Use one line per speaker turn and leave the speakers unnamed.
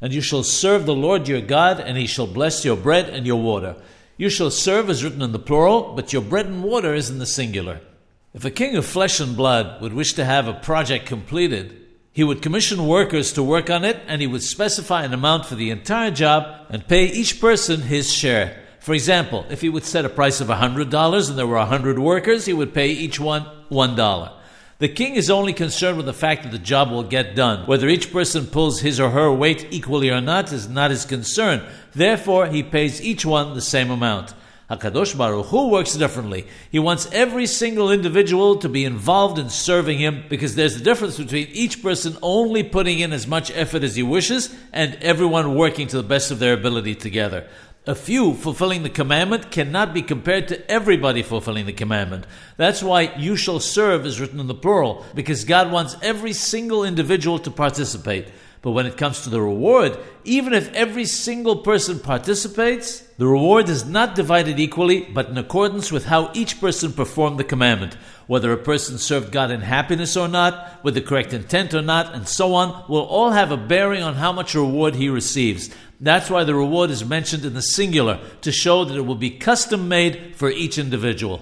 And you shall serve the Lord your God, and he shall bless your bread and your water. You shall serve is written in the plural, but your bread and water is in the singular. If a king of flesh and blood would wish to have a project completed, he would commission workers to work on it, and he would specify an amount for the entire job and pay each person his share. For example, if he would set a price of $100 and there were 100 workers, he would pay each one $1. The king is only concerned with the fact that the job will get done. Whether each person pulls his or her weight equally or not is not his concern. Therefore, he pays each one the same amount. Hakadosh Baruch Hu works differently. He wants every single individual to be involved in serving him because there's a difference between each person only putting in as much effort as he wishes and everyone working to the best of their ability together. A few fulfilling the commandment cannot be compared to everybody fulfilling the commandment. That's why you shall serve is written in the plural, because God wants every single individual to participate. But when it comes to the reward, even if every single person participates, the reward is not divided equally, but in accordance with how each person performed the commandment. Whether a person served God in happiness or not, with the correct intent or not, and so on, will all have a bearing on how much reward he receives. That's why the reward is mentioned in the singular, to show that it will be custom made for each individual.